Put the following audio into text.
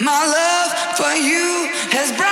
My love for you has brought